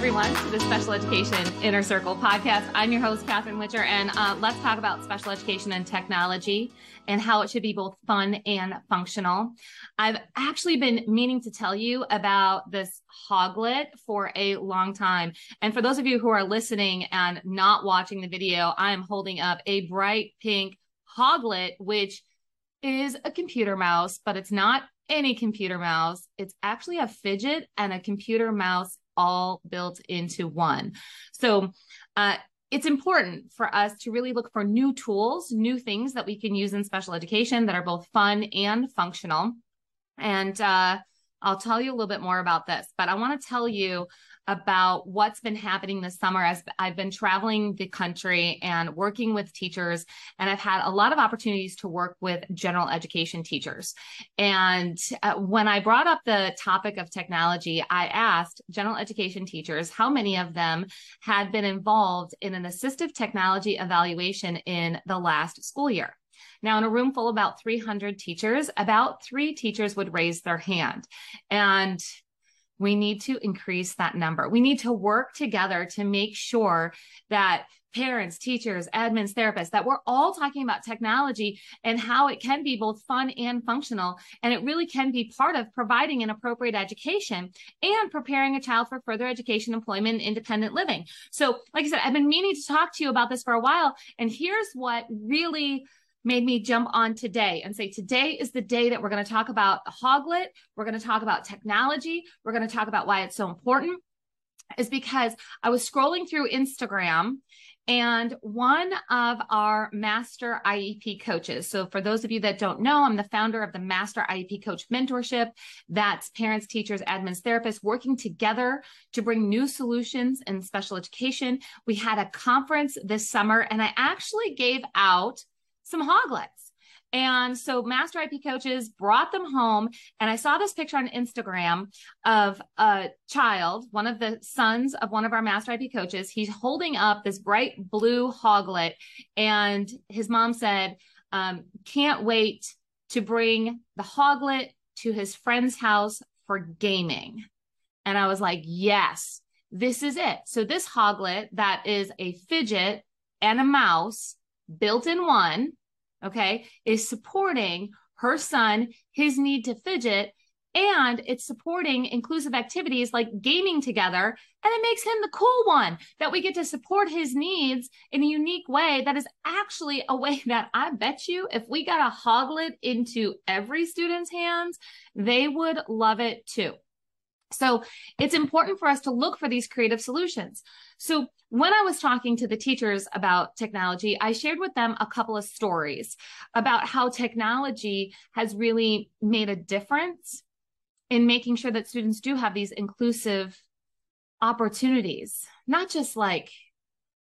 everyone, to the Special Education Inner Circle podcast. I'm your host, Catherine Whitaker, and uh, let's talk about special education and technology and how it should be both fun and functional. I've actually been meaning to tell you about this Hoglet for a long time. And for those of you who are listening and not watching the video, I am holding up a bright pink Hoglet, which is a computer mouse, but it's not any computer mouse. It's actually a fidget and a computer mouse all built into one. So, uh, it's important for us to really look for new tools, new things that we can use in special education that are both fun and functional. And uh, I'll tell you a little bit more about this, but I want to tell you about what's been happening this summer as I've been traveling the country and working with teachers. And I've had a lot of opportunities to work with general education teachers. And uh, when I brought up the topic of technology, I asked general education teachers how many of them had been involved in an assistive technology evaluation in the last school year. Now, in a room full of about 300 teachers, about three teachers would raise their hand. And we need to increase that number. We need to work together to make sure that parents, teachers, admins, therapists, that we're all talking about technology and how it can be both fun and functional. And it really can be part of providing an appropriate education and preparing a child for further education, employment, and independent living. So, like I said, I've been meaning to talk to you about this for a while. And here's what really made me jump on today and say, today is the day that we're going to talk about Hoglet. We're going to talk about technology. We're going to talk about why it's so important is because I was scrolling through Instagram and one of our master IEP coaches. So, for those of you that don't know, I'm the founder of the Master IEP Coach Mentorship. That's parents, teachers, admins, therapists working together to bring new solutions in special education. We had a conference this summer, and I actually gave out some hoglets. And so master IEP coaches brought them home. And I saw this picture on Instagram of a child, one of the sons of one of our master IEP coaches. He's holding up this bright blue hoglet. And his mom said, um, can't wait to bring the hoglet to his friend's house for gaming. And I was like, yes, this is it. So this hoglet that is a fidget and a mouse built in one okay, is supporting her son, his need to fidget, and it's supporting inclusive activities like gaming together. And it makes him the cool one that we get to support his needs in a unique way that is actually a way that I bet you if we got a hoglet into every student's hands, they would love it too. So it's important for us to look for these creative solutions. So when I was talking to the teachers about technology, I shared with them a couple of stories about how technology has really made a difference in making sure that students do have these inclusive opportunities, not just like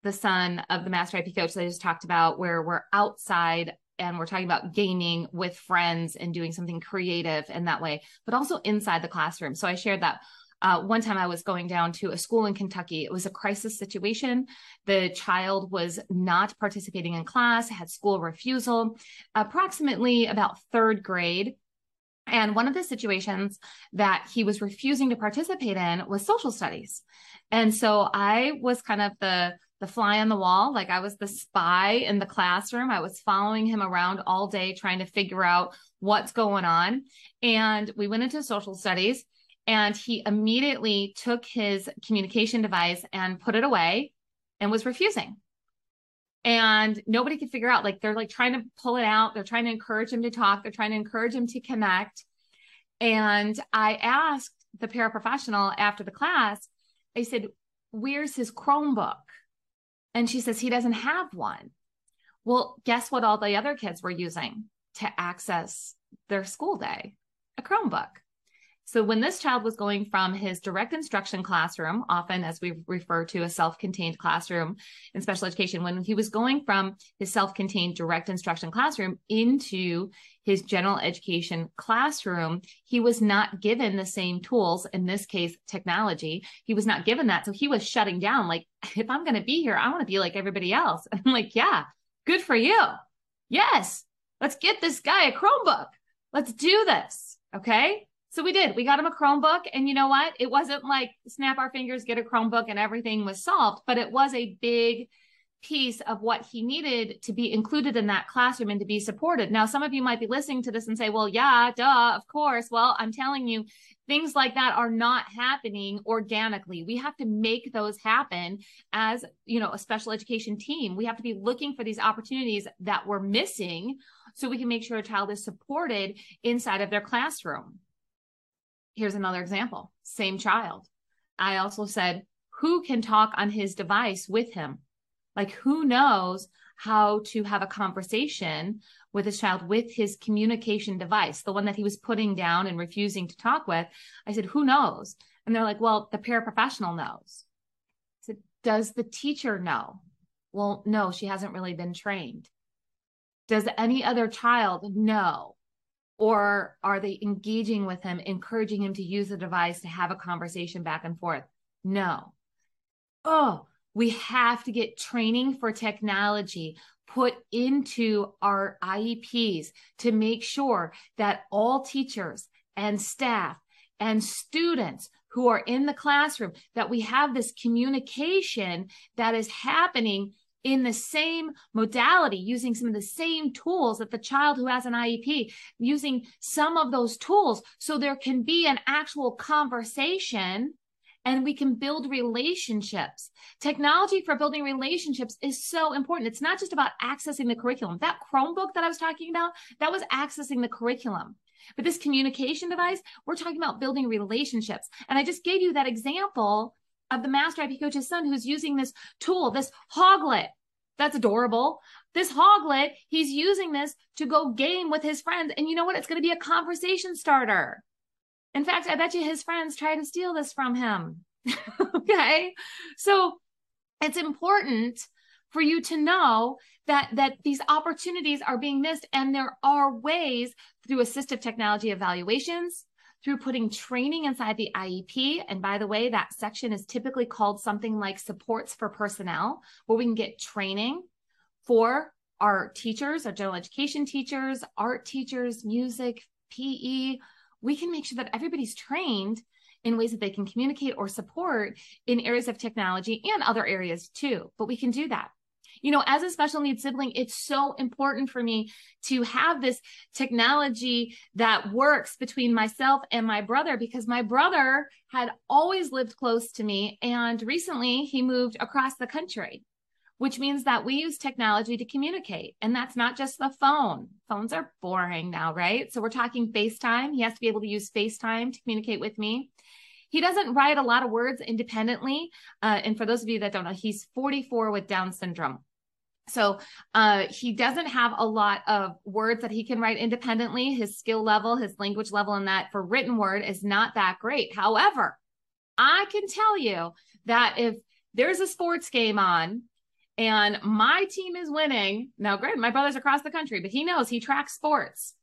the son of the master IEP coach that I just talked about, where we're outside and we're talking about gaming with friends and doing something creative in that way, but also inside the classroom. So I shared that uh, one time I was going down to a school in Kentucky. It was a crisis situation. The child was not participating in class, had school refusal, approximately about third grade. And one of the situations that he was refusing to participate in was social studies. And so I was kind of the the fly on the wall. Like I was the spy in the classroom. I was following him around all day trying to figure out what's going on. And we went into social studies and he immediately took his communication device and put it away and was refusing. And nobody could figure out, like, they're like trying to pull it out. They're trying to encourage him to talk. They're trying to encourage him to connect. And I asked the paraprofessional after the class, I said, Where's his Chromebook? And she says he doesn't have one. Well, guess what all the other kids were using to access their school day? A Chromebook. So when this child was going from his direct instruction classroom, often as we refer to a self-contained classroom in special education, when he was going from his self-contained direct instruction classroom into his general education classroom, he was not given the same tools, in this case, technology. He was not given that. So he was shutting down like, if I'm going to be here, I want to be like everybody else. I'm like, yeah, good for you. Yes, let's get this guy a Chromebook. Let's do this. Okay. So we did. We got him a Chromebook. And you know what? It wasn't like snap our fingers, get a Chromebook, and everything was solved, but it was a big piece of what he needed to be included in that classroom and to be supported. Now, some of you might be listening to this and say, well, yeah, duh, of course. Well, I'm telling you, things like that are not happening organically. We have to make those happen as, you know, a special education team. We have to be looking for these opportunities that we're missing so we can make sure a child is supported inside of their classroom. Here's another example. Same child. I also said, who can talk on his device with him? Like, who knows how to have a conversation with his child with his communication device, the one that he was putting down and refusing to talk with? I said, who knows? And they're like, well, the paraprofessional knows. I said, does the teacher know? Well, no, she hasn't really been trained. Does any other child know? Or are they engaging with him, encouraging him to use the device to have a conversation back and forth? No. Oh, we have to get training for technology put into our IEPs to make sure that all teachers and staff and students who are in the classroom that we have this communication that is happening in the same modality using some of the same tools that the child who has an IEP using some of those tools so there can be an actual conversation and we can build relationships. Technology for building relationships is so important. It's not just about accessing the curriculum. That Chromebook that I was talking about, that was accessing the curriculum. But this communication device, we're talking about building relationships. And I just gave you that example of the master IEP coach's son who's using this tool, this Hoglet. That's adorable. This Hoglet, he's using this to go game with his friends. And you know what? It's going to be a conversation starter. In fact, I bet you his friends try to steal this from him. okay. So it's important for you to know that that these opportunities are being missed and there are ways through assistive technology evaluations through putting training inside the IEP and by the way that section is typically called something like supports for personnel where we can get training for our teachers our general education teachers art teachers music PE we can make sure that everybody's trained in ways that they can communicate or support in areas of technology and other areas too. But we can do that. You know, as a special needs sibling, it's so important for me to have this technology that works between myself and my brother because my brother had always lived close to me. And recently he moved across the country which means that we use technology to communicate. And that's not just the phone. Phones are boring now, right? So we're talking FaceTime. He has to be able to use FaceTime to communicate with me. He doesn't write a lot of words independently. Uh, and for those of you that don't know, he's 44 with Down syndrome. So uh, he doesn't have a lot of words that he can write independently. His skill level, his language level in that for written word is not that great. However, I can tell you that if there's a sports game on and my team is winning. Now, granted, my brother's across the country, but he knows he tracks sports.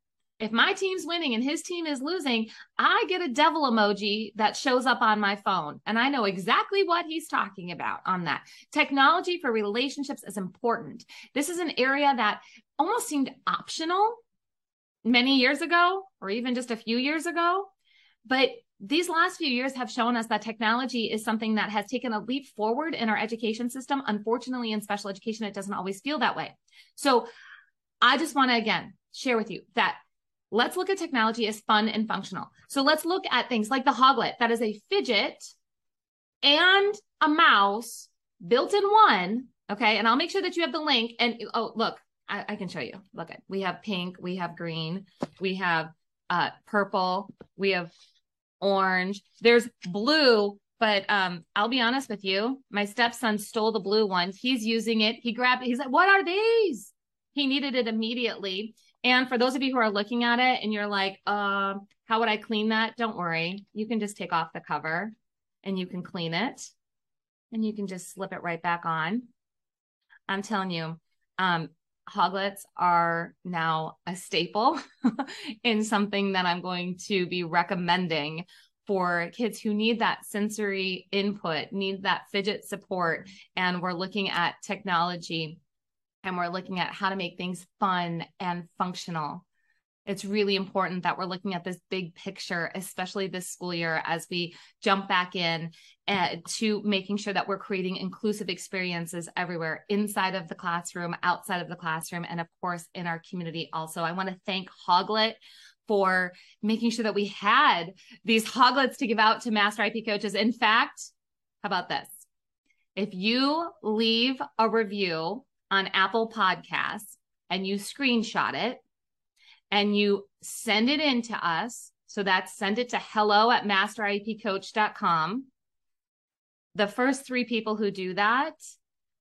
If my team's winning and his team is losing, I get a devil emoji that shows up on my phone. And I know exactly what he's talking about on that. Technology for relationships is important. This is an area that almost seemed optional many years ago, or even just a few years ago. But these last few years have shown us that technology is something that has taken a leap forward in our education system. Unfortunately, in special education, it doesn't always feel that way. So I just want to again share with you that let's look at technology as fun and functional. So let's look at things like the Hoglet, that is a fidget and a mouse built in one. Okay. And I'll make sure that you have the link. And oh, look, I, I can show you. Look at we have pink, we have green, we have uh, purple, we have orange. There's blue, but um, I'll be honest with you. My stepson stole the blue one. He's using it. He grabbed it. He's like, what are these? He needed it immediately. And for those of you who are looking at it and you're like, uh, how would I clean that? Don't worry. You can just take off the cover and you can clean it and you can just slip it right back on. I'm telling you, um, hoglets are now a staple in something that I'm going to be recommending for kids who need that sensory input, need that fidget support. And we're looking at technology and we're looking at how to make things fun and functional. it's really important that we're looking at this big picture, especially this school year, as we jump back in uh, to making sure that we're creating inclusive experiences everywhere inside of the classroom, outside of the classroom, and of course in our community also. I want to thank Hoglet for making sure that we had these hoglets to give out to master IEP coaches. In fact, how about this? If you leave a review on Apple Podcasts and you screenshot it and you send it in to us, so that's send it to hello at masteriepcoach.com. The first three people who do that,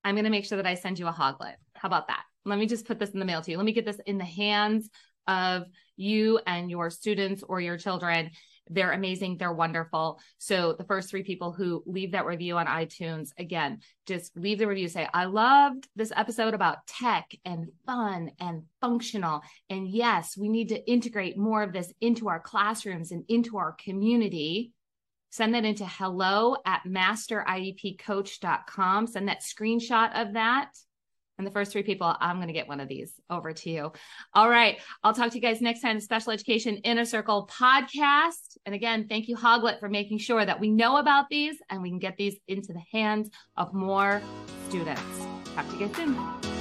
I'm going to make sure that I send you a hoglet. How about that? Let me just put this in the mail to you. Let me get this in the hands of you and your students or your children. They're amazing. They're wonderful. So the first three people who leave that review on iTunes, again, just leave the review. Say, I loved this episode about tech and fun and functional. And yes, we need to integrate more of this into our classrooms and into our community. Send that into hello at masteriepcoach.com. Send that screenshot of that and the first three people, I'm going to get one of these over to you. All right. I'll talk to you guys next time. Special Education Inner Circle podcast. And again, thank you, Hoglet, for making sure that we know about these and we can get these into the hands of more students. Talk to you guys soon.